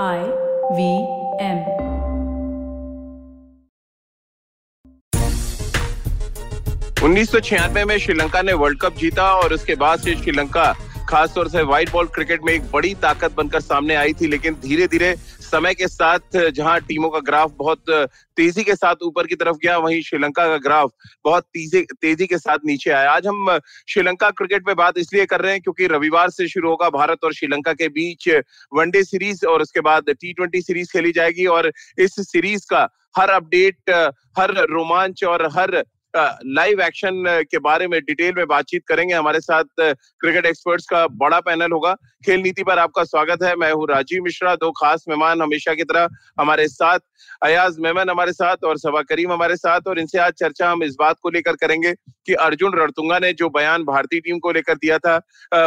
I V M उन्नीस में श्रीलंका ने वर्ल्ड कप जीता और उसके बाद से श्रीलंका खासतौर से व्हाइट बॉल क्रिकेट में एक बड़ी ताकत बनकर सामने आई थी, लेकिन धीरे धीरे समय के साथ, जहाँ टीमों का ग्राफ बहुत तेज़ी के साथ ऊपर की तरफ़ गया, वहीं श्रीलंका का ग्राफ बहुत तेज़ी तेज़ी के साथ नीचे आया। आज हम श्रीलंका क्रिकेट में बात इसलिए कर रहे हैं क्योंकि रविवार से शुरू होगा भारत और श्रीलंका के बीच वनडे सीरीज़ और उसके बाद टी ट्वेंटी सीरीज़ खेली जाएगी और इस सीरीज़ का हर अपडेट, हर रोमांच और हर लाइव एक्शन के बारे में डिटेल में बातचीत करेंगे। हमारे साथ क्रिकेट एक्सपर्ट्स का बड़ा पैनल होगा। खेल नीति पर आपका स्वागत है। मैं हूँ राजीव मिश्रा, दो खास मेहमान हमेशा की तरह हमारे साथ, अयाज मेमन हमारे साथ और सभा करीम हमारे साथ और इनसे आज चर्चा हम इस बात को लेकर करेंगे कि अर्जुन रणतुंगा ने जो बयान भारतीय टीम को लेकर दिया था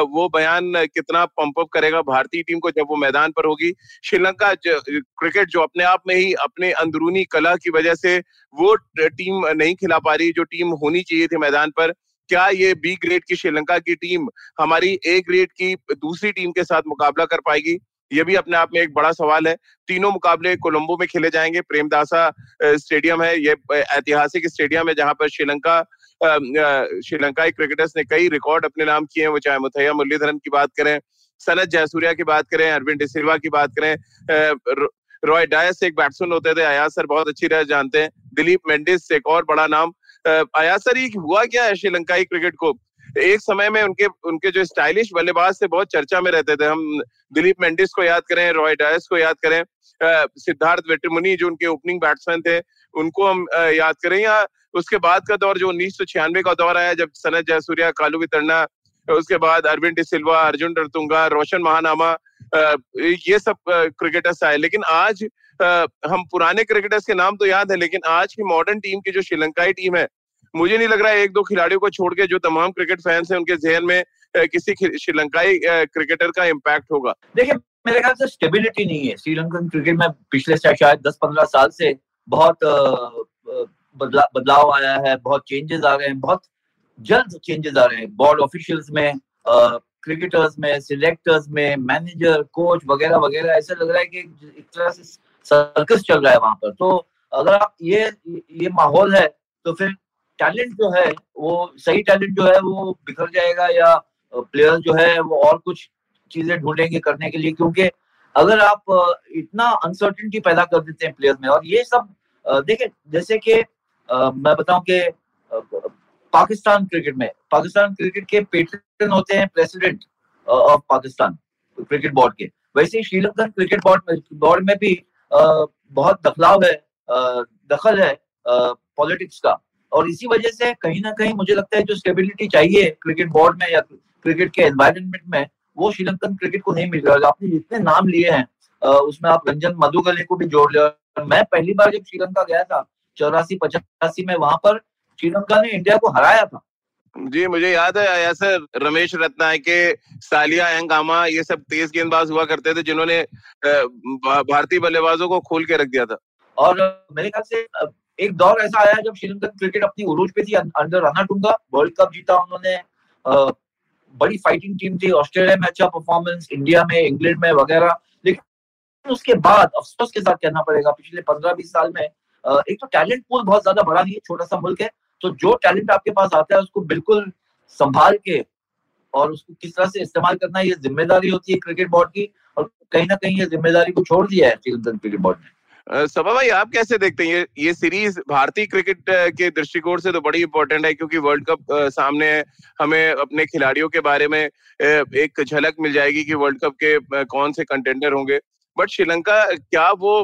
वो बयान कितना पंप अप करेगा भारतीय टीम को जब वो मैदान पर होगी। श्रीलंका क्रिकेट जो अपने आप में ही अपने अंदरूनी कला की वजह से वो टीम नहीं खिला पा रही, जो टीम होनी चाहिए थी मैदान पर क्या ये बी ग्रेड की श्रीलंका की टीम हमारी ए ग्रेड की दूसरी टीम के साथ मुकाबला कर पाएगी? ये भी अपने आप में एक बड़ा सवाल है। तीनों मुकाबले कोलंबो में खेले जाएँगे। प्रेमदासा स्टेडियम है। ये ऐतिहासिक स्टेडियम है जहाँ पर श्रीलंका श्रीलंकाई क्रिकेटर्स ने कई रिकॉर्ड अपने नाम किए हैं। वो चाहे मुथैया मुरलीधरन की बात करें, सनत जयसूर्या की बात करें, अरविंद डिसिल्वा की बात करें रॉय डायस एक बैट्समैन होते थे। आयाज सर बहुत अच्छी तरह जानते हैं। दिलीप मेंडिस एक और बड़ा नाम। आयाज सर, ये हुआ क्या है श्रीलंकाई क्रिकेट को? एक समय में उनके उनके जो स्टाइलिश बल्लेबाज थे, बहुत चर्चा में रहते थे। हम दिलीप मेंडिस को याद करें, रॉय डायस को याद करें सिद्धार्थ वेटरमुनी जो उनके ओपनिंग बैट्समैन थे, उनको हम याद करें। या उसके बाद का दौर जो उन्नीस सौ छियानवे का दौर आया, जब सनत जयसूर्या, कालू वितरना उसके बाद अरविंद सिल्वा, अर्जुन रतुंगा, रोशन महानामा ये सब क्रिकेटर्स आए। लेकिन आज हम पुराने क्रिकेटर्स के नाम तो याद है, लेकिन आज की मॉडर्न टीम की जो श्रीलंकाई टीम है मुझे नहीं लग रहा है एक दो खिलाड़ियों को छोड़ के जो तमाम क्रिकेट फैंस हैं उनके जहन में किसी श्रीलंकाई क्रिकेटर का इम्पैक्ट होगा। देखिए मेरे ख्याल से स्टेबिलिटी नहीं है। श्रीलंकन क्रिकेट में पिछले शायद दस पंद्रह साल से बहुत बदला, बदलाव आया है बहुत चेंजेस आ गए हैं बहुत जल्द चेंजेस आ रहे हैं। बोर्ड ऑफिशियल्स में क्रिकेटर्स में सिलेक्टर्स में मैनेजर कोच वगैरह वगैरह ऐसा लग रहा है कि एक तरह से सर्कस चल रहा है वहाँ पर। तो अगर आप ये ये माहौल है तो फिर टैलेंट जो है, वो सही टैलेंट जो है, वो बिखर जाएगा या प्लेयर्स जो है, वो और कुछ चीज़ें ढूंढेंगे करने के लिए। क्योंकि अगर आप इतना अनसर्टिनिटी पैदा कर देते हैं प्लेयर्स में, और ये सब देखें जैसे कि मैं बताऊँ कि पाकिस्तान क्रिकेट में, पाकिस्तान क्रिकेट के पेटर्न होते हैं president of Pakistan cricket board के। वैसे ही श्रीलंकन क्रिकेट बोर्ड में बोर्ड में भी बहुत दखलाव है दखल है पॉलिटिक्स का। और इसी वजह से कहीं ना कहीं मुझे लगता है जो स्टेबिलिटी चाहिए क्रिकेट बोर्ड में या क्रिकेट के एनवायरमेंट में वो श्रीलंकन क्रिकेट को नहीं मिल रहा है। आपने जितने नाम लिए हैं उसमें आप रंजन मधुगले को भी जोड़ लिया मैं पहली बार जब श्रीलंका गया था चौरासी पचासी में वहाँ पर श्रीलंका ने इंडिया को हराया था। जी मुझे याद है ऐसे रमेश के सालिया एंगामा ये सब तेज गेंदबाज हुआ करते थे जिन्होंने भारतीय बल्लेबाजों को खोल के रख दिया था। और मेरे ख्याल से एक दौर ऐसा आया जब श्रीलंकन क्रिकेट अपनी उरूज पे थी under Ranatunga, world cup जीता उन्होंने बड़ी फाइटिंग टीम थी, ऑस्ट्रेलिया में अच्छा परफॉर्मेंस इंडिया में, इंग्लैंड में वगैरह। लेकिन उसके बाद, अफसोस के साथ कहना पड़ेगा, पिछले पंद्रह बीस साल में एक तो टैलेंट पूल बहुत ज़्यादा बड़ा नहीं है छोटा सा मुल्क है। तो जो टैलेंट आपके पास आता है, उसको बिल्कुल संभाल के और उसको किस तरह से इस्तेमाल करना, ये ज़िम्मेदारी होती है क्रिकेट बोर्ड की और कहीं ना कहीं ये ज़िम्मेदारी को छोड़ दिया है श्रीलंकन क्रिकेट बोर्ड ने। सभा भाई, आप कैसे देखते हैं? ये ये सीरीज़ भारतीय क्रिकेट के दृष्टिकोण से तो बड़ी इंपॉर्टेंट है क्योंकि वर्ल्ड कप सामने हमें अपने खिलाड़ियों के बारे में एक झलक मिल जाएगी कि वर्ल्ड कप के कौन से कंटेंडर होंगे। बट श्रीलंका, क्या वो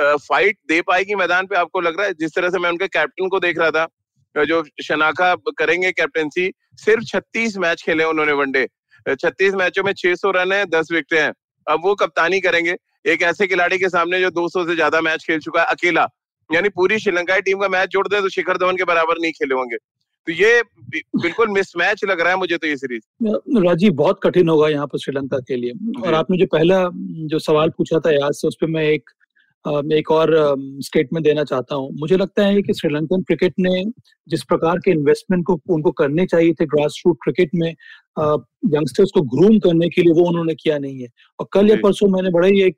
फाइट दे पाएगी मैदान पे, आपको लग रहा है? जिस तरह से मैं उनके कैप्टन को देख रहा था जो शनाखा करेंगे कैप्टनसी सिर्फ़ 36 मैच खेले उन्होंने वनडे 36 मैचों में 600 रन है 10 विकेट हैं। अब वो कप्तानी करेंगे। एक ऐसे खिलाड़ी के सामने जो 200 से ज़्यादा मैच खेल चुका है अकेला। यानी पूरी श्रीलंका टीम का मैच जोड़ दे तो शिखर धवन के बराबर नहीं खेले होंगे। तो ये बिल्कुल मिसमैच लग रहा है मुझे तो ये सीरीज़ राजीव बहुत कठिन होगा यहाँ पर श्रीलंका के लिए। और आपने जो पहला जो सवाल पूछा था याद से उस पर मैं एक एक और स्टेटमेंट देना चाहता हूँ। मुझे लगता है कि श्रीलंकन क्रिकेट ने जिस प्रकार के इन्वेस्टमेंट को उनको करने चाहिए थे ग्रास रूट क्रिकेट में यंगस्टर्स को ग्रूम करने के लिए वो उन्होंने किया नहीं है। और कल या परसों मैंने बड़ा ही एक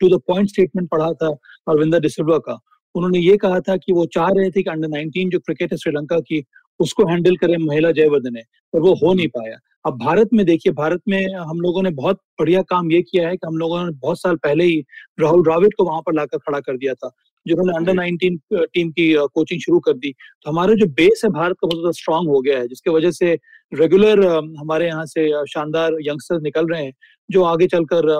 टू द पॉइंट स्टेटमेंट पढ़ा था अरविंदर डिसिल्वा का। उन्होंने ये कहा था कि वो चाह रहे थे कि अंडर 19 जो क्रिकेट है श्रीलंका की उसको हैंडल करें महिला जयवर्धन है पर वो हो नहीं पाया। अब भारत में देखिए भारत में हम लोगों ने बहुत बढ़िया काम ये किया है कि हम लोगों ने बहुत साल पहले ही राहुल द्राविड को वहाँ पर लाकर खड़ा कर दिया था जिन्होंने अंडर 19 टीम की कोचिंग शुरू कर दी। तो हमारा जो बेस है भारत का बहुत ज़्यादा स्ट्रांग हो गया है जिसके वजह से रेगुलर हमारे यहाँ से शानदार यंगस्टर्स निकल रहे हैं जो आगे चलकर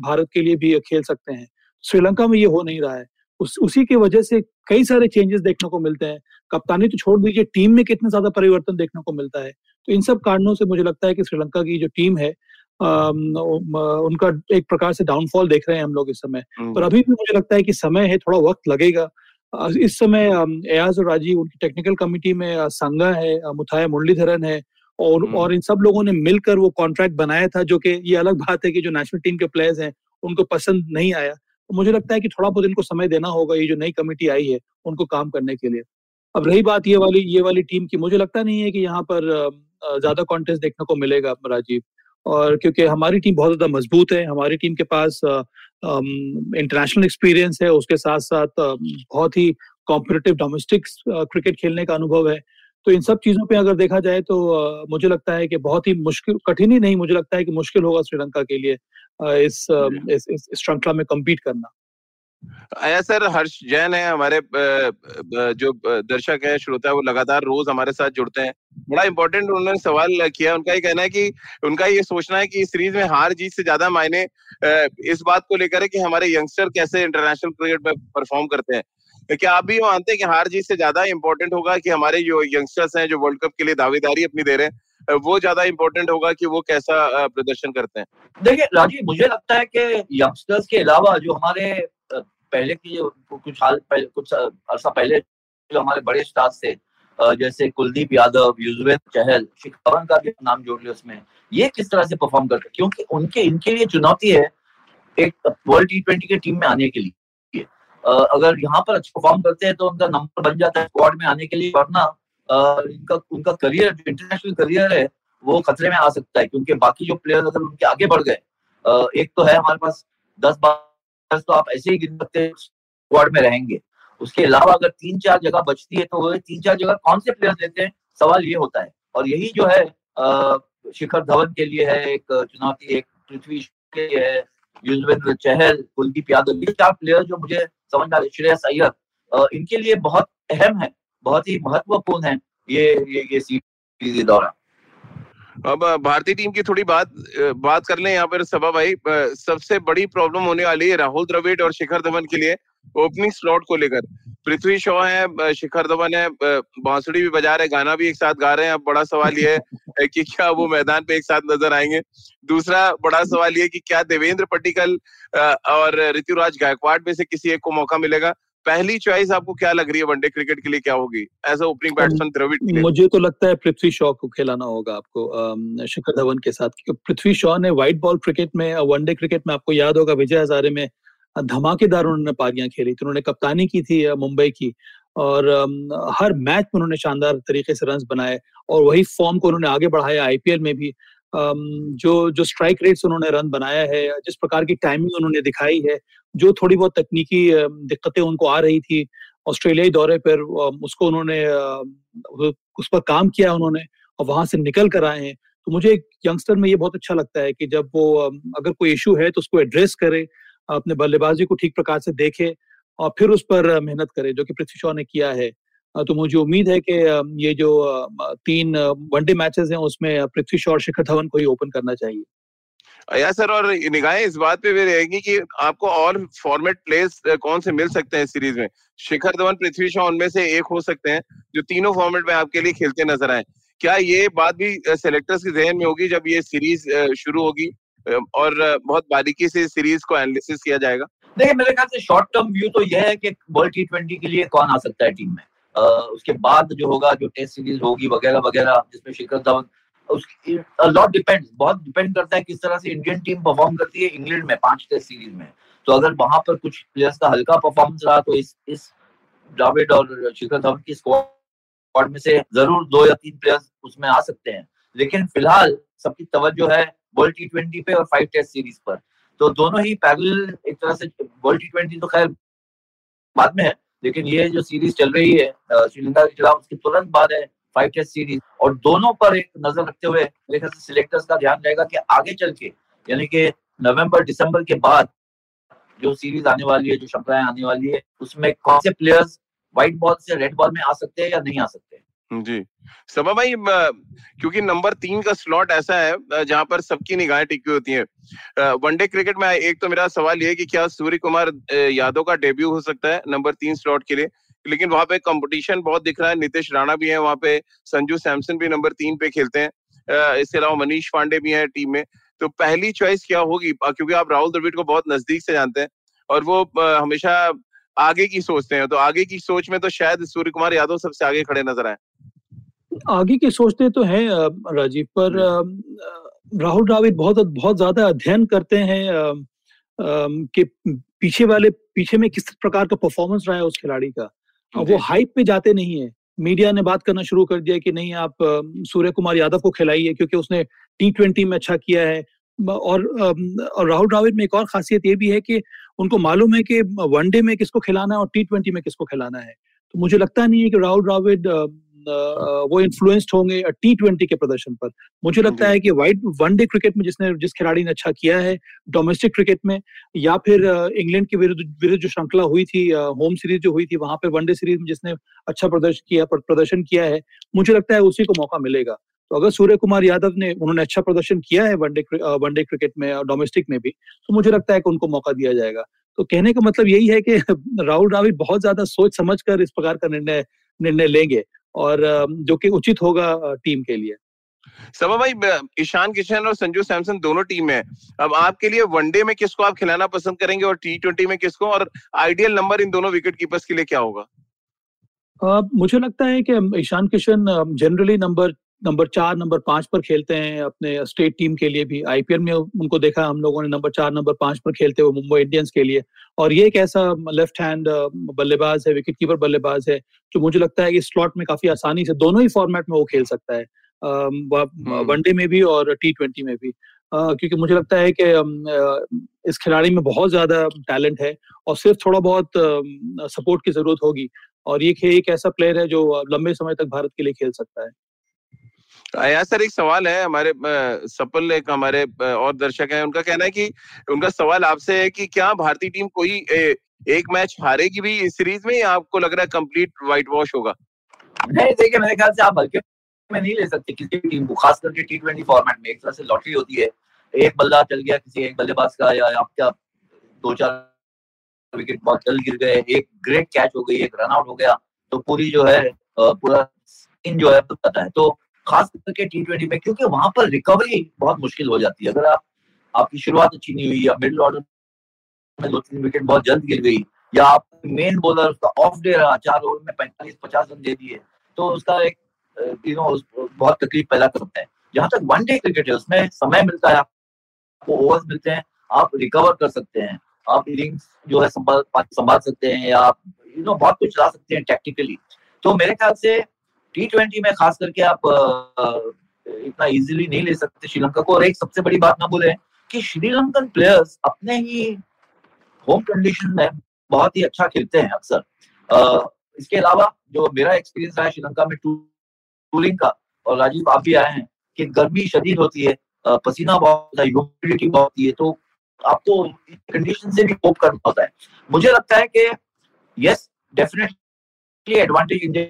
भारत के लिए भी खेल सकते हैं। श्रीलंका में ये हो नहीं रहा है। उस उसी की वजह से कई सारे चेंजेस देखने को मिलते हैं। कप्तानी तो छोड़ दीजिए टीम में कितना ज़्यादा परिवर्तन देखने को मिलता है। तो इन सब कारणों से मुझे लगता है कि श्रीलंका की जो टीम है उनका एक प्रकार से डाउनफॉल देख रहे हैं हम लोग इस समय हम्म। पर अभी भी मुझे लगता है कि समय है थोड़ा वक्त लगेगा इस समय एयाज और राजीव उनकी टेक्निकल कमिटी में संगा है मुथाया मुरलीधरन है और हम्म। और इन सब लोगों ने मिलकर वो कॉन्ट्रैक्ट बनाया था जो कि ये अलग बात है कि जो नेशनल टीम के प्लेयर्स हैं उनको पसंद नहीं आया तो मुझे लगता है कि थोड़ा बहुत इनको समय देना होगा ये जो नई कमेटी आई है उनको काम करने के लिए अब रही बात ये वाली ये वाली टीम की मुझे लगता नहीं है कि यहाँ पर ज़्यादा कॉन्टेस्ट देखने को मिलेगा राजीव। और क्योंकि हमारी टीम बहुत ज़्यादा मज़बूत है हमारी टीम के पास इंटरनेशनल एक्सपीरियंस है उसके साथ साथ बहुत ही कॉम्पिटेटिव डोमेस्टिक क्रिकेट खेलने का अनुभव है। तो इन सब चीज़ों पे अगर देखा जाए तो मुझे लगता है कि बहुत ही मुश्किल कठिन ही नहीं मुझे लगता है कि मुश्किल होगा श्रीलंका के लिए इस इस, इस श्रृंखला में कम्पीट करना। आया सर, हर्ष जैन है हमारे जो दर्शक है, श्रोता है, वो लगातार रोज हमारे साथ जुड़ते हैं। बड़ा इंपॉर्टेंट उन्होंने सवाल किया, उनका ये कहना है कि, उनका ये सोचना है कि इस सीरीज़ में हार जीत से ज़्यादा मायने इस बात को लेकर है कि हमारे यंगस्टर कैसे इंटरनेशनल क्रिकेट में परफॉर्म करते हैं। क्या आप भी मानते हैं कि हार जीत से ज़्यादा इंपॉर्टेंट होगा कि हमारे जो यंगस्टर्स हैं, जो वर्ल्ड कप के लिए दावेदारी अपनी दे रहे हैं, वो ज़्यादा इम्पोर्टेंट होगा कि वो कैसा प्रदर्शन करते हैं? देखिए, राजीव, मुझे लगता है कि यंगस्टर्स के अलावा जो हमारे पहले की कुछ हाल, पहले कुछ अर्सा पहले जो हमारे बड़े स्टार्स थे जैसे कुलदीप यादव, युजवेंद्र चहल शिखर का भी नाम जोड़ लिया उसमें। ये किस तरह से परफॉर्म करते क्योंकि उनके, इनके लिए चुनौती है एक वर्ल्ड टी ट्वेंटी के टीम में आने के लिए। अगर यहाँ पर अच्छा परफॉर्म करते हैं तो उनका नंबर बन जाता है स्क्वाड में आने के लिए, वरना इनका, उनका करियर जो इंटरनेशनल करियर है, वो खतरे में आ सकता है, क्योंकि बाकी जो प्लेयर अगर उनके आगे बढ़ गए एक तो है हमारे पास दस बार तो आप ऐसे ही गिन सकते स्क्वाड में रहेंगे। उसके अलावा अगर तीन चार जगह बचती है तो वो तीन चार जगह कौन से प्लेयर लेते हैं? सवाल ये होता है। और यही जो है शिखर धवन के लिए है, एक चुनौती एक पृथ्वी के लिए है, युजवेंद्र चहल, कुलदीप यादव, ये चार प्लेयर जो मुझे समझ में श्रेयस अय्यर इनके लिए बहुत अहम है, बहुत ही महत्वपूर्ण है ये ये ये सीरीज़ दौरान। अब भारतीय टीम की थोड़ी बात बात कर लें यहाँ पर सभा भाई। सबसे बड़ी प्रॉब्लम होने वाली है राहुल द्रविड़ और शिखर धवन के लिए ओपनिंग स्लॉट को लेकर। पृथ्वी शॉ है शिखर धवन है बांसुड़ी भी बजा रहे गाना भी एक साथ गा रहे हैं। अब बड़ा सवाल ये है कि क्या वो मैदान पे एक साथ नज़र आएँगे? दूसरा बड़ा सवाल ये कि क्या देवेंद्र पटिकल और ऋतुराज गायकवाड़ में से किसी एक को मौका मिलेगा? पहली चॉइस आपको क्या लग रही है वनडे क्रिकेट के लिए क्या होगी? एज ओपनिंग बैट्समैन द्रविड़ मुझे तो लगता है पृथ्वी शॉ को खिलाना होगा आपको शिखर धवन के साथ, क्योंकि पृथ्वी शॉ ने व्हाइट बॉल क्रिकेट में वनडे क्रिकेट में आपको याद होगा, विजय हजारे में धमाकेदार उन्होंने पारियाँ खेली थी। उन्होंने कप्तानी की थी मुंबई की, और हर मैच में उन्होंने शानदार तरीके से रन बनाए, और वही फॉर्म को उन्होंने आगे बढ़ाया आईपीएल में भी। जो जो स्ट्राइक रेट्स उन्होंने रन बनाया है, जिस प्रकार की टाइमिंग उन्होंने दिखाई है, जो थोड़ी बहुत तकनीकी दिक्कतें उनको आ रही थी, ऑस्ट्रेलियाई दौरे पर उसको उन्होंने उस पर काम किया उन्होंने और वहाँ से निकल कर आए हैं। तो मुझे एक यंगस्टर में ये बहुत अच्छा लगता है कि जब वो अगर कोई इशू है तो उसको एड्रेस करे, अपने बल्लेबाजी को ठीक प्रकार से देखे और फिर उस पर मेहनत करे, जो कि पृथ्वी शॉ ने किया है। तो मुझे उम्मीद है कि ये जो तीन वनडे मैचेस हैं उसमें पृथ्वी शॉ और शिखर धवन को ही ओपन करना चाहिए। या सर और निगाहें इस बात पे भी रहेगी कि आपको और फॉर्मेट प्लेस कौन से मिल सकते हैं सीरीज़ में? शिखर धवन पृथ्वी शॉ उनमें से एक हो सकते हैं जो तीनों फॉर्मेट में आपके लिए खेलते नज़र आए। क्या ये बात भी सेलेक्टर्स के जहन में होगी जब ये सीरीज़ शुरू होगी? और बहुत बारीकी से सीरीज़ को एनालिसिस किया जाएगा? देखिए मेरे ख्याल से शॉर्ट टर्म व्यू तो यह है कि वर्ल्ड टी ट्वेंटी के लिए कौन आ सकता है टीम में। उसके बाद जो होगा, जो टेस्ट सीरीज़ होगी, वगैरह वगैरह, जिसमें शिखर धवन लॉट डिपेंड बहुत डिपेंड करता है किस तरह से इंडियन टीम परफॉर्म करती है इंग्लैंड में, पाँच टेस्ट सीरीज़ में। तो अगर वहाँ पर कुछ प्लेयर्स का हल्का परफॉर्मेंस रहा तो इस इस द्राविड और शिखर धवन की स्क्वाड में से ज़रूर दो या तीन प्लेयर्स उसमें आ सकते हैं। लेकिन फ़िलहाल सबकी तवज्जो है वर्ल्ड टी ट्वेंटी पे और फाइव टेस्ट सीरीज़ पर। तो दोनों ही पैरल एक तरह से वर्ल्ड टी ट्वेंटी तो खैर बाद में है लेकिन ये जो सीरीज़ चल रही है श्रीलंका के खिलाफ उसके तुरंत बाद है फाइव टेस्ट सीरीज़ और दोनों पर एक नज़र रखते हुए सिलेक्टर्स का ध्यान रहेगा कि आगे चल के, यानी कि नवंबर, दिसंबर के बाद जो सीरीज़ आने वाली है, जो क्षमताएँ आने वाली है, उसमें कौन से प्लेयर्स व्हाइट बॉल से रेड बॉल में आ सकते हैं या नहीं आ सकते जी। सभा भाई क्योंकि नंबर तीन का स्लॉट ऐसा है जहाँ पर सबकी निगाहें टिकी होती हैं। वनडे क्रिकेट में एक तो मेरा सवाल ये है कि क्या सूर्य कुमार यादव का डेब्यू हो सकता है नंबर तीन स्लॉट के लिए? लेकिन वहाँ पे कंपटीशन बहुत दिख रहा है, नीतीश राणा भी है वहाँ पे, संजू सैमसन भी नंबर तीन पे खेलते हैं। इसके अलावा मनीष पांडे भी है टीम में। तो पहली चॉइस क्या होगी? क्योंकि आप राहुल द्रविड़ को बहुत नज़दीक से जानते हैं और वो हमेशा आगे की सोचते हैं। तो आगे की सोच में तो शायद सूर्य कुमार यादव सबसे आगे खड़े नज़र आए। आगे की सोचते तो हैं राजीव पर राहुल द्राविड बहुत बहुत ज़्यादा अध्ययन करते हैं कि पीछे वाले पीछे में किस प्रकार का परफॉर्मेंस रहा है उस खिलाड़ी का। वो हाइप पे जाते नहीं है। मीडिया ने बात करना शुरू कर दिया कि नहीं आप सूर्य कुमार यादव को खिलाइए क्योंकि उसने टी ट्वेंटी में अच्छा किया है। और, और राहुल द्राविड में एक और खासियत ये भी है कि उनको मालूम है कि वनडे में किसको खिलाना है और टी ट्वेंटी में किसको खिलाना है। तो मुझे लगता नहीं है कि राहुल द्राविड वो इन्फ्लुएंस्ड होंगे टी ट्वेंटी के प्रदर्शन पर। मुझे लगता है कि वाइट वनडे क्रिकेट में जिसने जिस खिलाड़ी ने अच्छा किया है डोमेस्टिक क्रिकेट में या फिर इंग्लैंड के विरुद्ध विरुद्ध जो श्रृंखला हुई थी होम सीरीज़ जो हुई थी वहाँ पर वनडे सीरीज़ में जिसने अच्छा प्रदर्शन किया प्रदर्शन किया है मुझे लगता है उसी को मौका मिलेगा। तो अगर सूर्य कुमार यादव ने उन्होंने अच्छा प्रदर्शन किया है वनडे वनडे क्रिकेट में और डोमेस्टिक में भी तो मुझे लगता है कि उनको मौका दिया जाएगा। तो कहने का मतलब यही है कि राहुल द्राविड बहुत ज़्यादा सोच समझ कर इस प्रकार का निर्णय निर्णय लेंगे। और जो कि उचित होगा टीम के लिए। सभा भाई ईशान किशन और संजू सैमसन दोनों टीम है। अब आपके लिए वनडे में किसको आप खिलाना पसंद करेंगे और टी ट्वेंटी में किसको? और आइडियल नंबर इन दोनों विकेट कीपर्स के लिए क्या होगा? Uh, मुझे लगता है कि Ishan Kishan generally number number चार नंबर पाँच पर खेलते हैं अपने स्टेट टीम के लिए भी। आईपीएल में उनको देखा हम लोगों ने नंबर चार नंबर पाँच पर खेलते हुए मुंबई इंडियंस के लिए। और ये एक ऐसा लेफ़्ट हैंड बल्लेबाज है विकेट कीपर बल्लेबाज है जो मुझे लगता है कि स्लॉट में काफ़ी आसानी से दोनों ही फॉर्मेट में वो खेल सकता है वनडे में भी और टी ट्वेंटी में भी। क्योंकि मुझे लगता है कि इस खिलाड़ी में बहुत ज़्यादा टैलेंट है और सिर्फ़ थोड़ा बहुत सपोर्ट की ज़रूरत होगी। और ये एक ऐसा प्लेयर है जो लंबे समय तक भारत के लिए खेल सकता है। आया सर एक सवाल है हमारे सपल एक हमारे और दर्शक हैं उनका कहना है कि उनका सवाल आपसे है कि क्या भारतीय टीम कोई ए, एक मैच हारेगी भी इस सीरीज़ में या आपको लग रहा है कंप्लीट व्हाइट वॉश होगा? नहीं देखिए मेरे ख्याल से आप हल्के में नहीं ले सकते किसी भी टीम को खास करके टी ट्वेंटी फॉर्मेट में। एक तरह से लॉटरी होती है। एक बल्ला चल गया किसी एक बल्लेबाज का या आपका दो चार विकेट बहुत जल्द गिर गए एक ग्रेट कैच हो गई एक रन आउट हो गया तो पूरी जो है पूरा इन जो है पता है। तो खास करके टी ट्वेंटी में, क्योंकि वहाँ पर रिकवरी बहुत मुश्किल हो जाती है। अगर आप, आपकी शुरुआत अच्छी नहीं हुई या मिडिल ऑर्डर में दो तीन विकेट बहुत जल्द गिर गई, या आप मेन बॉलर उसका ऑफ़ डे रहा, चार ओवर में पैंतालीस, पचास रन दे दिए तो उसका एक यू नो बहुत तकलीफ़ पैदा करता है। जहाँ तक वन डे क्रिकेट है, उसमें समय मिलता है, आपको ओवर्स मिलते हैं, आप रिकवर कर सकते हैं, आप इनिंग्स जो है संभाल संभाल सकते हैं, या आप यू नो बहुत कुछ चला सकते हैं टेक्निकली तो मेरे ख्याल से टी ट्वेंटी में खास करके आप इतना इजीली नहीं ले सकते श्रीलंका को। और एक सबसे बड़ी बात ना बोले कि श्रीलंकन प्लेयर्स अपने ही होम कंडीशन में बहुत ही अच्छा खेलते हैं अक्सर। इसके अलावा जो मेरा एक्सपीरियंस रहा है श्रीलंका में टूरिंग का, और राजीव आप भी आए हैं कि गर्मी शदीद होती है पसीना बहुत ह्यूमिडिटी बहुत होती है तो आपको कंडीशन से भी कोप करना होता है। मुझे लगता है कि यस डेफिनेटली एडवांटेज इंडिया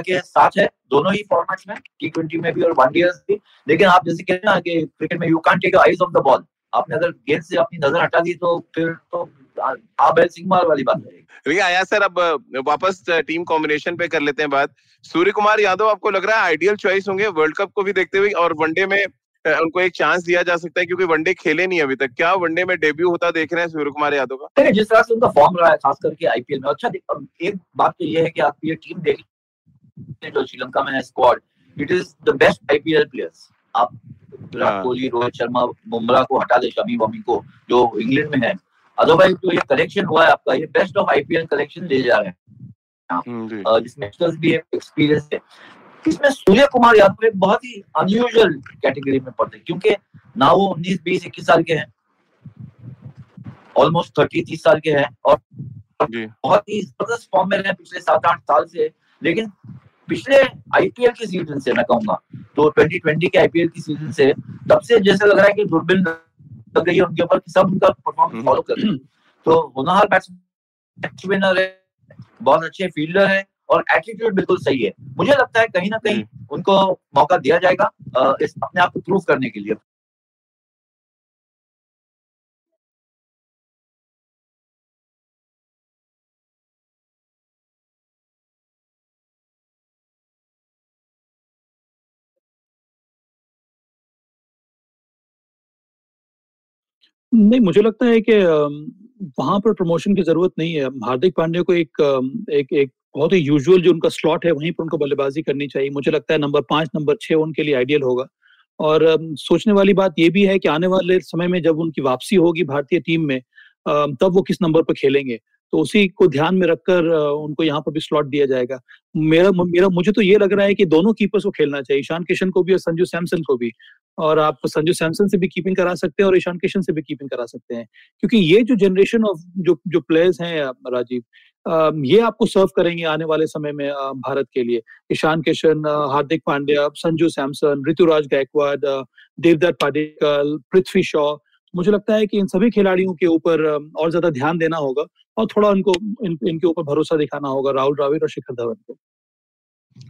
के साथ है दोनों ही फॉर्मेट्स में टी ट्वेंटी में भी और वन डे भी। लेकिन आप जैसे कहते हैं कि क्रिकेट में you can't take eyes off the ball आपने अगर गेंद से अपनी नज़र हटा दी तो फिर तो आप वाली बात आया सर अब वापस टीम कॉम्बिनेशन पे कर लेते हैं बात। सूर्य कुमार यादव आपको लग रहा है आइडियल चॉइस होंगे वर्ल्ड कप को भी देखते हुए और वनडे में उनको एक चांस दिया जा सकता है क्योंकि वनडे खेले नहीं अभी तक। क्या वनडे में डेब्यू होता देख रहे हैं सूर्य कुमार यादव का? जिस तरह से उनका फॉर्म रहा है खास करके आईपीएल में अच्छा एक बात तो ये है कि आप ये टीम देख जो श्रीलंका में है squad it is the best IPL players आप विराट हाँ। कोहली रोहित शर्मा बुमराह को हटा दे शमी वमी को जो इंग्लैंड में है। अदरवाइज़ जो ये कलेक्शन हुआ है आपका ये बेस्ट ऑफ़ आईपीएल कलेक्शन ले जा रहे हैं। हम्म, जी। अ, जिसमें भी एक्सपीरियंस है इसमें सूर्य कुमार यादव एक बहुत ही अनयूजुअल कैटेगरी में पड़ते हैं क्योंकि ना वो उन्नीस बीस इक्कीस साल के हैं। ऑलमोस्ट थर्टी तीस साल के हैं और जी। बहुत ही ज़बरदस्त फॉर्म में रहे पिछले सात आठ साल से। लेकिन पिछले आईपीएल के सीज़न से मैं कहूँगा तो 2020 के आईपीएल की सीज़न से तब से जैसे लग रहा है कि दूरबीन लग गई है उनके ऊपर सब उनका परफॉर्मेंस हम्म। फॉलो कर रहे हैं। तो होनहार बैट्समैन है बहुत अच्छे फील्डर है और एटीट्यूड बिल्कुल सही है। मुझे लगता है कहीं ना कहीं उनको मौका दिया जाएगा इस अपने आप को प्रूव करने के लिए। नहीं, मुझे लगता है कि वहाँ पर प्रमोशन की ज़रूरत नहीं है। हार्दिक पांडे को एक एक एक बहुत ही यूजुअल जो उनका स्लॉट है, वहीं पर उनको बल्लेबाजी करनी चाहिए। मुझे लगता है नंबर पाँच, नंबर छह उनके लिए आइडियल होगा। और सोचने वाली बात यह भी है कि आने वाले समय में जब उनकी वापसी होगी भारतीय टीम में तब वो किस नंबर पर खेलेंगे। तो उसी को ध्यान में रखकर उनको यहाँ पर भी स्लॉट दिया जाएगा। मेरा मेरा, मुझे तो ये लग रहा है कि दोनों कीपर्स को खेलना चाहिए। ईशान किशन को भी और संजू सैमसन को भी। और आप संजू सैमसन से भी कीपिंग करा सकते हैं और ईशान किशन से भी कीपिंग करा सकते हैं। क्योंकि ये जो जनरेशन ऑफ़ जो जो प्लेयर्स हैं राजीव ये आपको सर्व करेंगे आने वाले समय में भारत के लिए। ईशान किशन हार्दिक पांड्या संजू सैमसन ऋतुराज गायकवाड देवदत्त पाडिक्कल पृथ्वी शॉ मुझे लगता है कि इन सभी खिलाड़ियों के ऊपर और ज़्यादा ध्यान देना होगा और थोड़ा इनको इन, इनके ऊपर भरोसा दिखाना होगा राहुल द्रविड़ और शिखर धवन को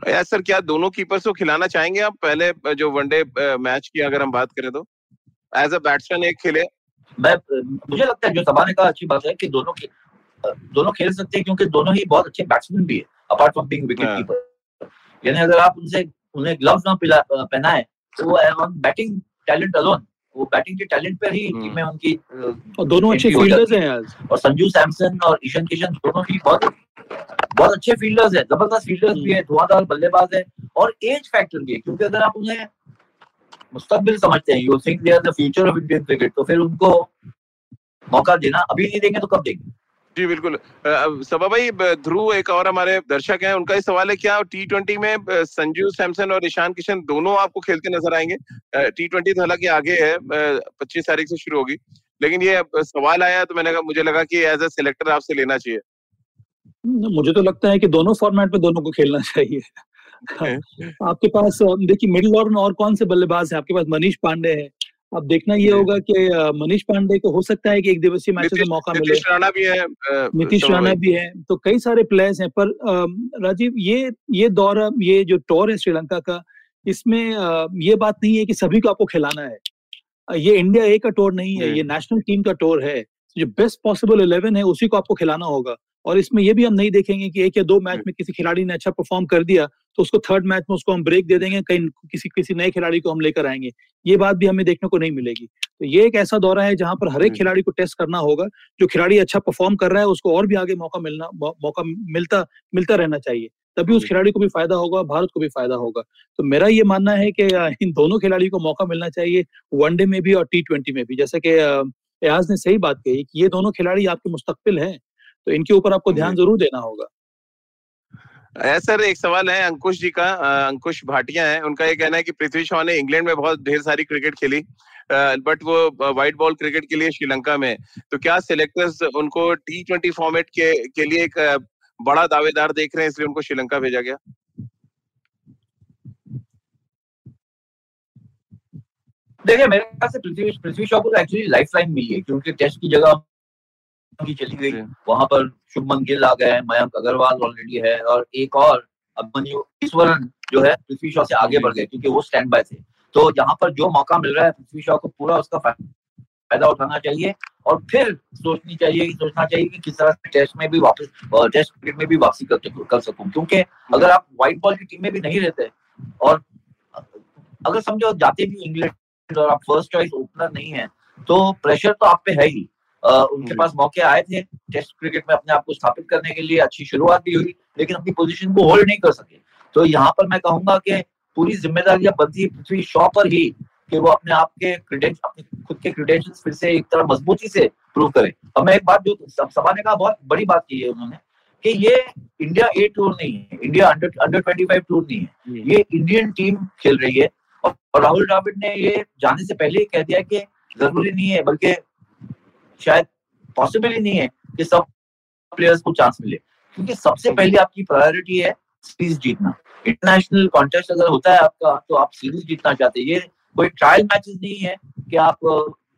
यार सर क्या दोनों कीपर्स को खिलाना चाहेंगे आप? पहले जो वनडे मैच की अगर हम बात करें तो। एज अ बैट्समैन एक खेले। मैं मुझे लगता है जो सभा ने कहा अच्छी बात है कि दोनों के दोनों खेल सकते हैं क्योंकि दोनों ही बहुत अच्छे बैट्समैन भी है apart from being wicket. Keeper यानी अगर आप उनसे उन्हें ग्लव्स ना पिला पहनाए तो वो ऑन बैटिंग टैलेंट अलोन वो बैटिंग के टैलेंट पर ही हम्म। टीम में उनकी और दोनों अच्छे फील्डर्स हैं आज। और संजू सैमसन और ईशान किशन दोनों ही बहुत बहुत अच्छे फील्डर्स है ज़बरदस्त फील्डर्स भी है धुआंधार बल्लेबाज है और एज फैक्टर भी है क्योंकि अगर आप उन्हें मुस्तकबिल समझते हैं you think they are the future of Indian cricket तो फिर उनको मौका देना अभी नहीं देंगे तो कब देंगे? जी बिल्कुल। सबा भाई ध्रुव एक और हमारे दर्शक हैं उनका ही सवाल है क्या टी ट्वेंटी में संजू सैमसन और ईशान किशन दोनों आपको खेलते नज़र आएँगे? टी ट्वेंटी तो हालाँकि आगे है पच्चीस तारीख से शुरू होगी लेकिन ये सवाल आया तो मैंने कहा मुझे लगा कि एज अ सिलेक्टर आपसे लेना चाहिए। मुझे तो लगता है कि दोनों फॉर्मेट में दोनों को खेलना चाहिए। आपके पास देखिए मिडिल ऑर्डर में और कौन से बल्लेबाज हैं? आपके पास मनीष पांडे हैं। अब देखना ये होगा कि मनीष पांडे को हो सकता है कि एक दिवसीय मैचेस में मौका मिले। नीतीश राणा भी है नीतीश राणा भी है तो कई सारे प्लेयर्स हैं पर राजीव ये ये दौर ये जो टूर है श्रीलंका का इसमें ये बात नहीं है कि सभी को आपको खिलाना है। ये इंडिया ए का टूर नहीं है ये नेशनल टीम का टूर है। जो बेस्ट पॉसिबल इलेवन है उसी को आपको खिलाना होगा। और इसमें ये भी हम नहीं देखेंगे कि एक या दो मैच में किसी खिलाड़ी ने अच्छा परफॉर्म कर दिया तो उसको थर्ड मैच में उसको हम ब्रेक दे देंगे कहीं किसी किसी नए खिलाड़ी को हम लेकर आएँगे। ये बात भी हमें देखने को नहीं मिलेगी। तो ये एक ऐसा दौरा है जहाँ पर हर एक खिलाड़ी को टेस्ट करना होगा जो खिलाड़ी अच्छा परफॉर्म कर रहा है उसको और भी आगे मौका मिलना मौका मिलता मिलता रहना चाहिए। तभी उस खिलाड़ी को भी फ़ायदा होगा भारत को भी फ़ायदा होगा। तो मेरा ये मानना है कि इन दोनों खिलाड़ी को मौका मिलना चाहिए वनडे में भी और टी ट्वेंटी में भी। जैसे कि एयाज ने सही बात कही कि ये दोनों खिलाड़ी आपके मुस्तकबिल हैं। तो इनके ऊपर आपको ध्यान ज़रूर देना होगा। सर एक सवाल है अंकुश जी का अंकुश भाटिया है उनका ये कहना है कि पृथ्वी शॉ ने इंग्लैंड में बहुत ढेर सारी क्रिकेट खेली बट वो व्हाइट बॉल क्रिकेट के लिए श्रीलंका में तो क्या सिलेक्टर्स उनको टी ट्वेंटी फॉर्मेट के के लिए एक बड़ा दावेदार देख रहे हैं इसलिए उनको श्रीलंका भेजा गया? देखिए मेरे ख्याल से पृथ्वी पृथ्वी शॉ को एक्चुअली लाइफ लाइन मिली है क्योंकि टेस्ट की जगह उनकी चली गई। वहाँ पर शुभमन गिल आ गए हैं मयंक अग्रवाल ऑलरेडी है और एक और अभिमन्यु ईश्वरन जो है पृथ्वी शॉ से आगे बढ़ गए क्योंकि वो स्टैंड बाय थे। तो यहाँ पर जो मौका मिल रहा है पृथ्वी शॉ को पूरा उसका फ़ायदा उठाना चाहिए और फिर सोचनी चाहिए सोचना चाहिए कि किस तरह से टेस्ट में भी वापस टेस्ट क्रिकेट में भी वापसी कर, कर सकूँ। क्योंकि अगर आप व्हाइट बॉल की टीम में भी नहीं रहते और अगर समझो जाते भी इंग्लैंड और आप फ़र्स्ट चॉइस ओपनर नहीं है तो प्रेशर तो आप पे है ही। उनके पास मौके आए थे टेस्ट क्रिकेट में अपने आप को स्थापित करने के लिए अच्छी शुरुआत भी हुई लेकिन अपनी पोजीशन को होल्ड नहीं कर सके। तो यहाँ पर मैं कहूँगा कि पूरी जिम्मेदारियाँ बनती है पृथ्वी शॉ पर ही कि वो अपने आप के क्रेडेंश अपने खुद के क्रेडेंशियल्स फिर से एक तरह मजबूती से प्रूव करे। अब मैं एक बात जो सभा ने कहा बहुत बड़ी बात की है उन्होंने कि ये इंडिया ए टूर नहीं है India under under twenty five tour नहीं है। ये इंडियन टीम खेल रही है। और राहुल द्राविड ने ये जाने से पहले ही कह दिया कि ज़रूरी नहीं है बल्कि शायद पॉसिबल ही नहीं है कि सब प्लेयर्स को चांस मिले। क्योंकि सबसे पहले आपकी प्रायोरिटी है सीरीज़ जीतना। इंटरनेशनल कॉन्टेस्ट अगर होता है आपका तो आप सीरीज़ जीतना चाहते हैं। ये कोई ट्रायल मैचेस नहीं है कि आप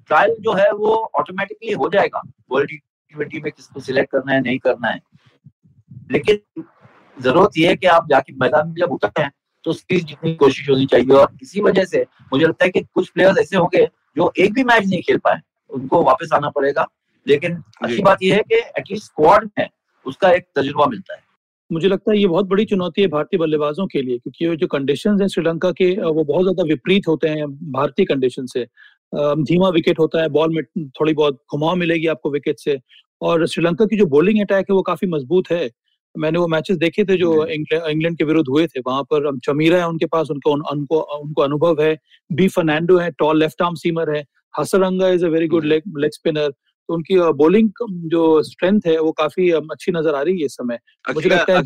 ट्रायल जो है वो ऑटोमेटिकली हो जाएगा। वर्ल्ड ट्वेंटी में किसको सिलेक्ट करना है, नहीं करना है। लेकिन ज़रूरत यह है कि आप जाके मैदान में जब उतरते हैं तो सीरीज़ जीतने की कोशिश होनी चाहिए। और इसी वजह से मुझे लगता है कि कुछ प्लेयर्स ऐसे होंगे जो एक भी मैच नहीं खेल पाए। उनको वापस आना पड़ेगा। लेकिन अच्छी बात यह है कि एटलीस्ट स्क्वाड में उसका एक तजुर्बा मिलता है। मुझे लगता है ये बहुत बड़ी चुनौती है भारतीय बल्लेबाजों के लिए क्योंकि जो कंडीशंस हैं श्रीलंका के वो बहुत ज़्यादा विपरीत होते हैं भारतीय कंडीशन से। धीमा विकेट होता है बॉल में थोड़ी बहुत घुमाव मिलेगी आपको विकेट से। और श्रीलंका की जो बॉलिंग अटैक है वो काफ़ी मज़बूत है। मैंने वो मैचेस देखे थे जो इंग्लैंड के विरुद्ध हुए थे। वहाँ पर चमीरा है उनके पास उनको उनको उनको अनुभव है। बी फर्नांडो है टॉल लेफ़्ट आर्म सीमर है। Hasaranga is a very good leg leg spinner तो उनकी बॉलिंग जो स्ट्रेंथ है वो काफ़ी अच्छी नज़र आ रही है इस समय। मुझे लगता है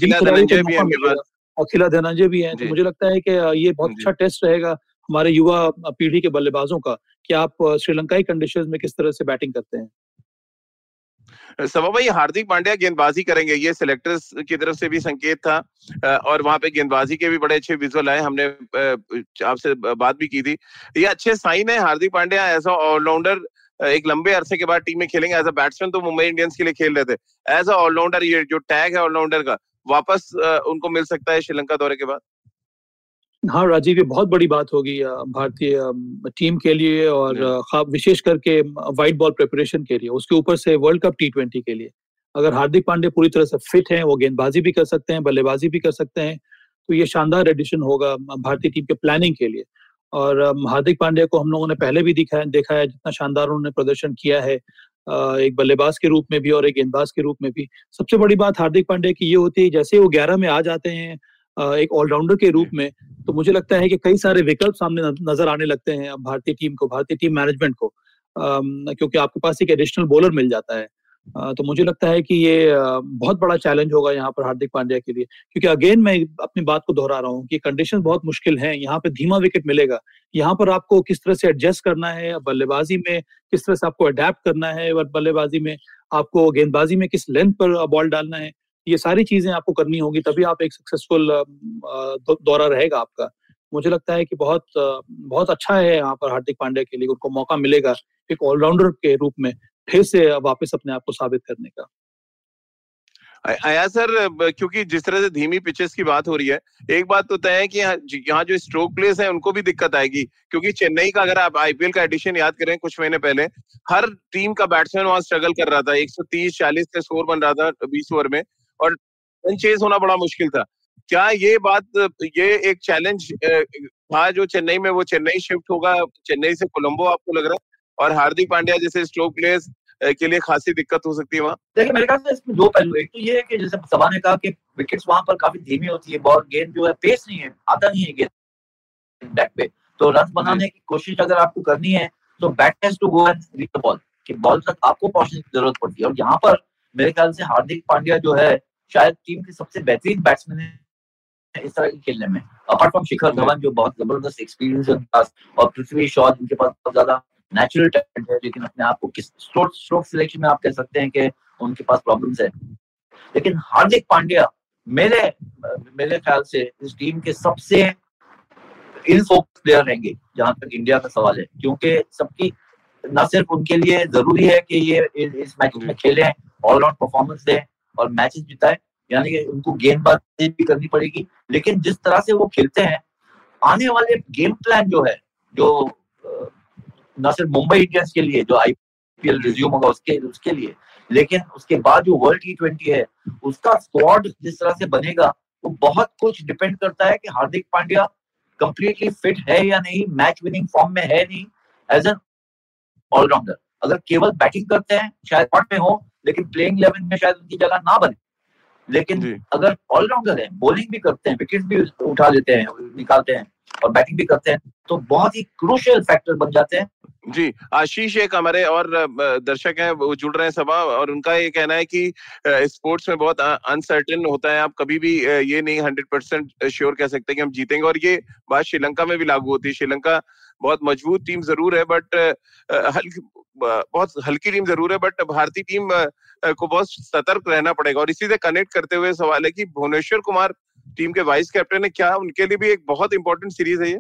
अखिला धनंजय भी है तो मुझे लगता है कि ये बहुत अच्छा टेस्ट रहेगा हमारे युवा पीढ़ी के बल्लेबाजों का। कि आप श्रीलंकाई कंडीशंस में किस तरह से बैटिंग करते हैं? सभा भाई हार्दिक पांड्या गेंदबाजी करेंगे, ये सिलेक्टर्स की तरफ़ से भी संकेत था और वहाँ पे गेंदबाजी के भी बड़े अच्छे विजुअल आए, हमने आपसे बात भी की थी। ये अच्छे साइन है Hardik Pandya as a allrounder एक लंबे अरसे के बाद टीम में खेलेंगे एज अ बैट्समैन तो मुंबई इंडियंस के लिए खेल रहे थे। एज अ ऑलराउंडर ये जो टैग है ऑलराउंडर का, वापस उनको मिल सकता है श्रीलंका दौरे के बाद। हाँ राजीव ये बहुत बड़ी बात होगी भारतीय टीम के लिए और विशेष करके वाइट बॉल प्रिपरेशन के लिए उसके ऊपर से वर्ल्ड कप टी ट्वेंटी के लिए। अगर हार्दिक पांडे पूरी तरह से फिट हैं वो गेंदबाजी भी कर सकते हैं बल्लेबाजी भी कर सकते हैं तो ये शानदार एडिशन होगा भारतीय टीम के प्लानिंग के लिए। और हार्दिक पांड्या को हम लोगों ने पहले भी दिखा देखा है जितना शानदार उन्होंने प्रदर्शन किया है एक बल्लेबाज के रूप में भी और एक गेंदबाज के रूप में भी। सबसे बड़ी बात हार्दिक पांड्या की ये होती है जैसे वो ग्यारह में आ जाते हैं एक ऑलराउंडर के रूप में तो मुझे लगता है कि कई सारे विकल्प सामने नज़र आने लगते हैं भारतीय टीम को, भारतीय टीम मैनेजमेंट को क्योंकि आपके पास एक एडिशनल बॉलर मिल जाता है। तो मुझे लगता है कि ये बहुत बड़ा चैलेंज होगा यहाँ पर हार्दिक पांड्या के लिए, क्योंकि अगेन मैं अपनी बात को दोहरा रहा हूँ कि कंडीशन बहुत मुश्किल है, यहाँ पे धीमा विकेट मिलेगा। यहाँ पर आपको किस तरह से एडजस्ट करना है बल्लेबाजी में किस तरह से आपको अडेप्ट करना है बल्लेबाजी में आपको गेंदबाजी में किस लेंथ पर बॉल डालना है ये सारी चीज़ें आपको करनी होगी, तभी आप एक सक्सेसफुल दौरा रहेगा आपका। मुझे लगता है कि बहुत बहुत अच्छा है यहाँ पर हार्दिक पांड्या के लिए, उनको मौका मिलेगा एक ऑलराउंडर के रूप में, फिर से वापस अपने आप को साबित करने का। आया सर क्योंकि जिस तरह से धीमी पिचेस की बात हो रही है, एक बात तो तय है कि यहाँ, जो स्ट्रोक प्लेस है, उनको भी दिक्कत आएगी, क्योंकि चेन्नई का अगर आप आईपीएल का एडिशन याद करें, कुछ महीने पहले, हर टीम का बैट्समैन वहाँ स्ट्रगल कर रहा था 130 40 से स्कोर बन रहा था 20 ओवर में और चेज होना बड़ा मुश्किल था। क्या ये बात ये एक चैलेंज था जो चेन्नई में? वो चेन्नई शिफ्ट होगा चेन्नई से कोलंबो आपको लग रहा है? और हार्दिक पांड्या जैसे स्ट्रोक प्लेयर्स के लिए खासी दिक्कत हो सकती है वहाँ? देखिए मेरे ख्याल से इसमें दो पहलू एक तो ये है कि जैसे सभा ने कहा कि विकेट्स वहाँ पर काफ़ी धीमी होती है बॉल गेंद जो है पेस नहीं है आता नहीं है गेंद बैक पे। तो रन बनाने की कोशिश अगर आपको करनी है तो bat has to go and reach the ball कि बॉल तक आपको पहुँचने की ज़रूरत पड़ती है। और यहाँ पर मेरे ख्याल से हार्दिक पांड्या जो है शायद टीम के सबसे बेहतरीन बैट्समैन है इस तरह के खेलने में। अपार्ट फ्रॉम शिखर धवन जो बहुत ज़बरदस्त एक्सपीरियंस है उनके पास और पृथ्वी शॉ जिनके पास बहुत ज़्यादा नेचुरल टैलेंट है लेकिन अपने आप को किस स्ट्रोक स्ट्रोक सिलेक्शन में आप कह सकते हैं कि उनके पास प्रॉब्लम्स है। लेकिन हार्दिक पांड्या मेरे मेरे ख्याल से इस टीम के सबसे इन फोकस प्लेयर रहेंगे जहाँ तक इंडिया का सवाल है। क्योंकि सबकी न सिर्फ़ उनके लिए ज़रूरी है कि ये इस मैच में खेले ऑलराउंड परफॉर्मेंस दें और मैचेस जिताए, यानी कि उनको गेंदबाजी भी करनी पड़ेगी। लेकिन जिस तरह से वो खेलते हैं, आने वाले गेम प्लान जो है, जो न सिर्फ़ मुंबई इंडियंस के लिए, जो आईपीएल रिज्यूम होगा उसके उसके लिए, लेकिन उसके बाद जो वर्ल्ड टी ट्वेंटी है, उसका स्क्वाड जिस तरह से बनेगा, वो बहुत कुछ डिपेंड करता है कि हार्दिक पांड्या कंप्लीटली फिट है या नहीं मैच विनिंग फॉर्म में है नहीं एज एन ऑलराउंडर अगर केवल बैटिंग करते हैं, शायद में हो लेकिन प्लेइंग इलेवन में शायद उनकी जगह ना बने। लेकिन अगर ऑलराउंडर है बॉलिंग भी करते हैं विकेट भी उठा लेते हैं निकालते हैं और बैटिंग भी करते हैं तो बहुत ही क्रूशियल फैक्टर बन जाते हैं। जी आशीष एक हमारे और दर्शक हैं वो जुड़ रहे हैं सभा और उनका ये कहना है कि स्पोर्ट्स में बहुत अनसर्टेन होता है। आप कभी भी ये नहीं हंड्रेड परसेंट श्योर कह सकते कि हम जीतेंगे और ये बात श्रीलंका में भी लागू होती है। श्रीलंका बहुत मज़बूत टीम ज़रूर है बट हल्की बहुत हल्की टीम ज़रूर है बट भारतीय टीम को बहुत सतर्क रहना पड़ेगा। और इसी से कनेक्ट करते हुए सवाल है कि भुवनेश्वर कुमार टीम के वाइस कैप्टन है क्या उनके लिए भी एक बहुत इंपॉर्टेंट सीरीज़ है ये?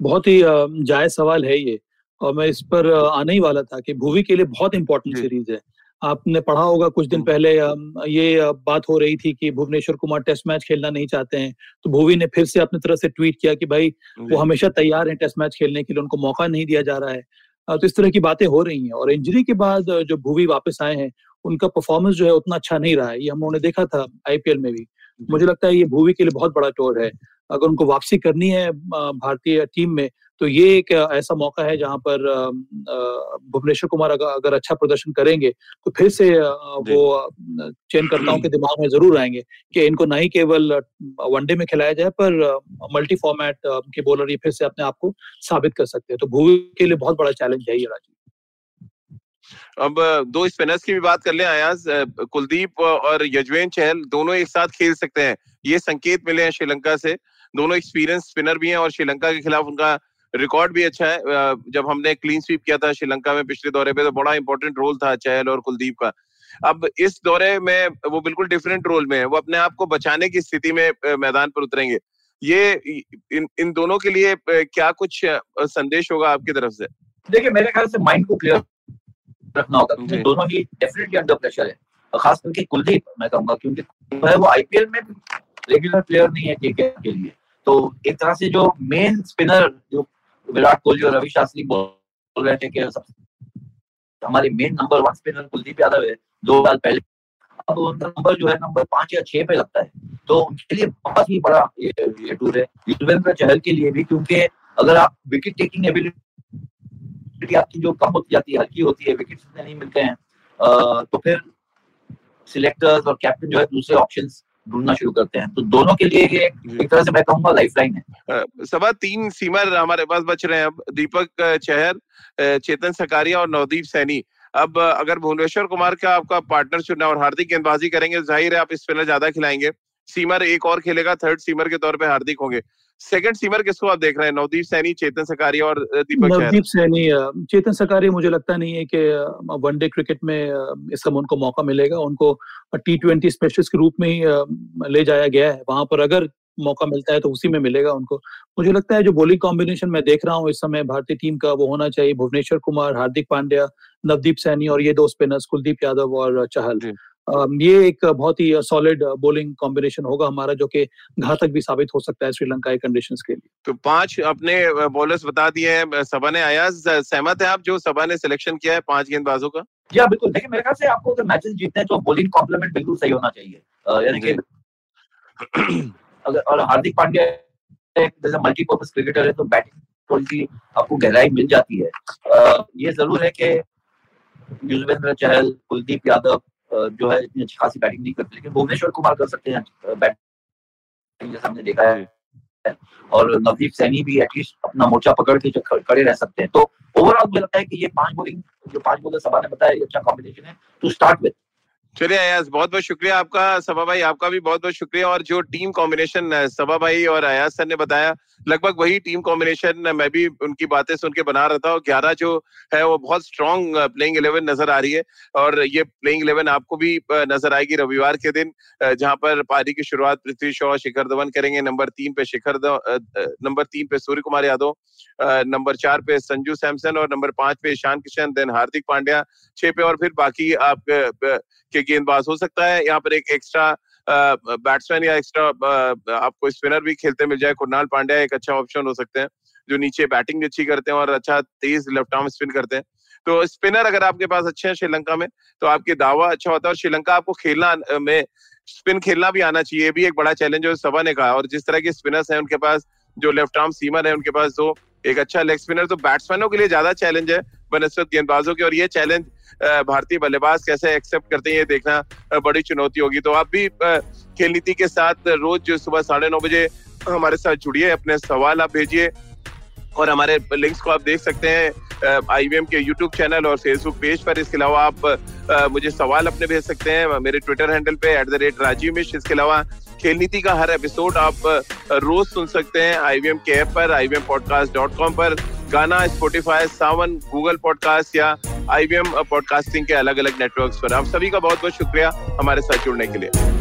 बहुत ही जायज़ सवाल है ये। और मैं इस पर आने ही वाला था कि भूवी के लिए बहुत इंपॉर्टेंट सीरीज़ है। आपने पढ़ा होगा कुछ दिन पहले ये बात हो रही थी कि भुवनेश्वर कुमार टेस्ट मैच खेलना नहीं चाहते हैं। तो भूवी ने फिर से अपनी तरह से ट्वीट किया कि भाई वो हमेशा तैयार हैं टेस्ट मैच खेलने के लिए उनको मौका नहीं दिया जा रहा है। तो इस तरह की बातें हो रही हैं और इंजरी के बाद जो भूवी वापस आए हैं उनका परफॉर्मेंस जो है उतना अच्छा नहीं रहा है। ये हम लोगों ने देखा था आईपीएल में भी। मुझे लगता है ये भूवी के लिए बहुत बड़ा टोर है। अगर उनको वापसी करनी है भारतीय टीम में तो ये एक ऐसा मौका है जहाँ पर भुवनेश्वर कुमार अगर, अच्छा प्रदर्शन करेंगे तो फिर से वो चयनकर्ताओं के दिमाग में ज़रूर आएँगे कि इनको ना ही केवल वनडे में खिलाया जाए पर मल्टी फॉर्मेट के बॉलर ये फिर से अपने आप को साबित कर सकते हैं। तो भूवी के लिए बहुत बड़ा चैलेंज है ये राजीव अब दो स्पिनर्स की भी बात कर ले आयाज कुलदीप और यजवेन चहल दोनों एक साथ खेल सकते हैं। ये संकेत मिले हैं श्रीलंका से। दोनों एक्सपीरियंस स्पिनर भी हैं और श्रीलंका के खिलाफ उनका रिकॉर्ड भी अच्छा है। जब हमने क्लीन स्वीप किया था श्रीलंका में पिछले दौरे पे तो बड़ा इंपॉर्टेंट रोल था चहल और कुलदीप का। अब इस दौरे में वो बिल्कुल डिफरेंट रोल में है। वो अपने आप को बचाने की स्थिति में मैदान पर उतरेंगे। ये इन इन दोनों के लिए क्या कुछ संदेश होगा आपकी तरफ़ से? देखिए मेरे ख्याल से माइंड को क्लियर रखना होगा क्योंकि दोनों ही डेफिनेटली अंडर प्रेशर है। और खास करके कुलदीप मैं कहूँगा क्योंकि वो आईपीएल में रेगुलर प्लेयर नहीं है के लिए। तो एक तरह से जो मेन स्पिनर जो विराट कोहली और रवि शास्त्री बोल रहे थे कि हमारे main number one spinner Kuldeep Yadav है दो साल पहले। अब उनका नंबर जो है नंबर पाँच या छह पे लगता है। तो उनके लिए बहुत ही बड़ा ये, ये टूर है। युजवेंद्र चहल के लिए भी क्योंकि अगर आप विकेट टेकिंग एबिलिटी आपकी जो कम होती जाती है हल्की होती है विकेट नहीं मिलते हैं तो फिर सिलेक्टर्स और कैप्टन जो है दूसरे ऑप्शंस ढूंढना शुरू करते हैं। तो दोनों के लिए ये एक तरह से मैं कहूँगा लाइफ लाइन है सवा तीन सीमर हमारे पास बच रहे हैं। अब दीपक चहर चेतन सकारिया और नवदीप सैनी। अब अगर भुवनेश्वर कुमार का आपका पार्टनर चुनना और हार्दिक गेंदबाजी करेंगे ज़ाहिर है आप स्पिनर ज़्यादा खिलाएँगे। सीमर एक और खेलेगा थर्ड सीमर के तौर पे हार्दिक होंगे। सेकंड सीमर किसको आप देख रहे हैं? नवदीप सैनी चेतन सकारिया और दीपक नवदीप सैनी चेतन सकारिया मुझे लगता नहीं है कि वनडे क्रिकेट में इस समय उनको मौका मिलेगा। उनको टी ट्वेंटी स्पेशलिस्ट के रूप में ही ले जाया गया है। वहाँ पर अगर मौका मिलता है तो उसी में मिलेगा उनको। मुझे लगता है जो बॉलिंग कॉम्बिनेशन मैं देख रहा हूँ इस समय भारतीय टीम का वो होना चाहिए। भुवनेश्वर कुमार हार्दिक पांड्या नवदीप सैनी और ये दो स्पिनर्स कुलदीप यादव और चहल। ये एक बहुत ही सॉलिड बोलिंग कॉम्बिनेशन होगा हमारा जो कि घातक भी साबित हो सकता है श्रीलंका के कंडीशन के लिए। तो पाँच अपने बॉलर्स बता दिए हैं सभा ने आया। सहमत है आप जो सभा ने सिलेक्शन किया है पाँच गेंदबाजों का? जी हाँ बिल्कुल देखिए मेरे ख्याल से आपको अगर मैचेस जीतने हैं तो बॉलिंग कॉम्प्लीमेंट बिल्कुल सही होना चाहिए। यानी कि अगर और हार्दिक पांड्या जैसे मल्टीपर्पज क्रिकेटर है तो बैटिंग थोड़ी सी आपको गहराई मिल जाती है। ये ज़रूर है कि युजवेंद्र चहल कुलदीप यादव जो है इतनी अच्छी खासी बैटिंग नहीं करते लेकिन भुवनेश्वर कुमार कर सकते हैं बैटिंग जैसा हमने देखा है। और नवदीप सैनी भी एटलीस्ट अपना मोर्चा पकड़ के खड़े रह सकते हैं। तो ओवरऑल मुझे लगता है कि ये पाँच बॉलिंग जो पाँच बॉलर सभा ने बताया ये अच्छा कॉम्बिनेशन है। टू स्टार्ट विद चलिए अयाज बहुत बहुत शुक्रिया आपका, सभा भाई आपका भी बहुत बहुत शुक्रिया और जो टीम कॉम्बिनेशन सभा भाई और अयाज सर ने बताया, लगभग वही टीम कॉम्बिनेशन मैं भी उनकी बातें सुन के बना रहा था और ग्यारह जो है वो बहुत स्ट्रॉन्ग प्लेइंग इलेवन नज़र आ रही है और ये प्लेइंग इलेवन आपको भी नज़र आएगी रविवार के दिन जहाँ पर पारी की शुरुआत पृथ्वी शॉ, शिखर धवन करेंगे। नंबर तीन पे शिखर नंबर तीन पे सूर्य कुमार यादव नंबर चार पे संजू सैमसन और नंबर पाँच पे ईशान किशन देन हार्दिक पांड्या, छह पे और फिर बाकी आप गेंदबाज हो सकता है। यहाँ पर एक एक्स्ट्रा बैट्समैन या एक्स्ट्रा आपको स्पिनर भी खेलते मिल जाए। कुरनाल पांड्या एक अच्छा ऑप्शन हो सकते हैं, जो नीचे बैटिंग अच्छी करते हैं और अच्छा तेज लेफ़्ट आर्म स्पिन करते हैं। तो स्पिनर अगर आपके पास अच्छे हैं श्रीलंका में तो आपके दावा अच्छा होता है और श्रीलंका आपको खेलना में स्पिन खेलना भी आना चाहिए। भी एक बड़ा चैलेंज है सभा ने कहा। और जिस तरह के स्पिनर्स हैं, उनके पास जो लेफ़्ट आर्म सीमर है, उनके पास जो एक अच्छा लेग स्पिनर तो बैट्समैनों के लिए ज़्यादा चैलेंज है, बनस्पत गेंदबाजों के। और ये चैलेंज भारतीय बल्लेबाज कैसे एक्सेप्ट करते हैं ये देखना बड़ी चुनौती होगी। तो आप भी खेल नीति के साथ रोज सुबह साढ़े नौ बजे हमारे साथ जुड़िए, अपने सवाल आप भेजिए। और हमारे लिंक्स को आप देख सकते हैं आई के यूट्यूब चैनल और फेसबुक पेज पर। इसके अलावा आप मुझे सवाल अपने भेज सकते हैं, मेरे ट्विटर हैंडल पे एट द रेट राजीव मिश इसके अलावा खेल नीति का हर एपिसोड आप रोज सुन सकते हैं आई के ऐप पर आई पॉडकास्ट डॉट कॉम पर। गाना स्पोटिफाई सावन गूगल पॉडकास्ट या आई वी एम पॉडकास्टिंग के अलग अलग नेटवर्क पर। आप सभी का बहुत बहुत शुक्रिया हमारे साथ जुड़ने के लिए।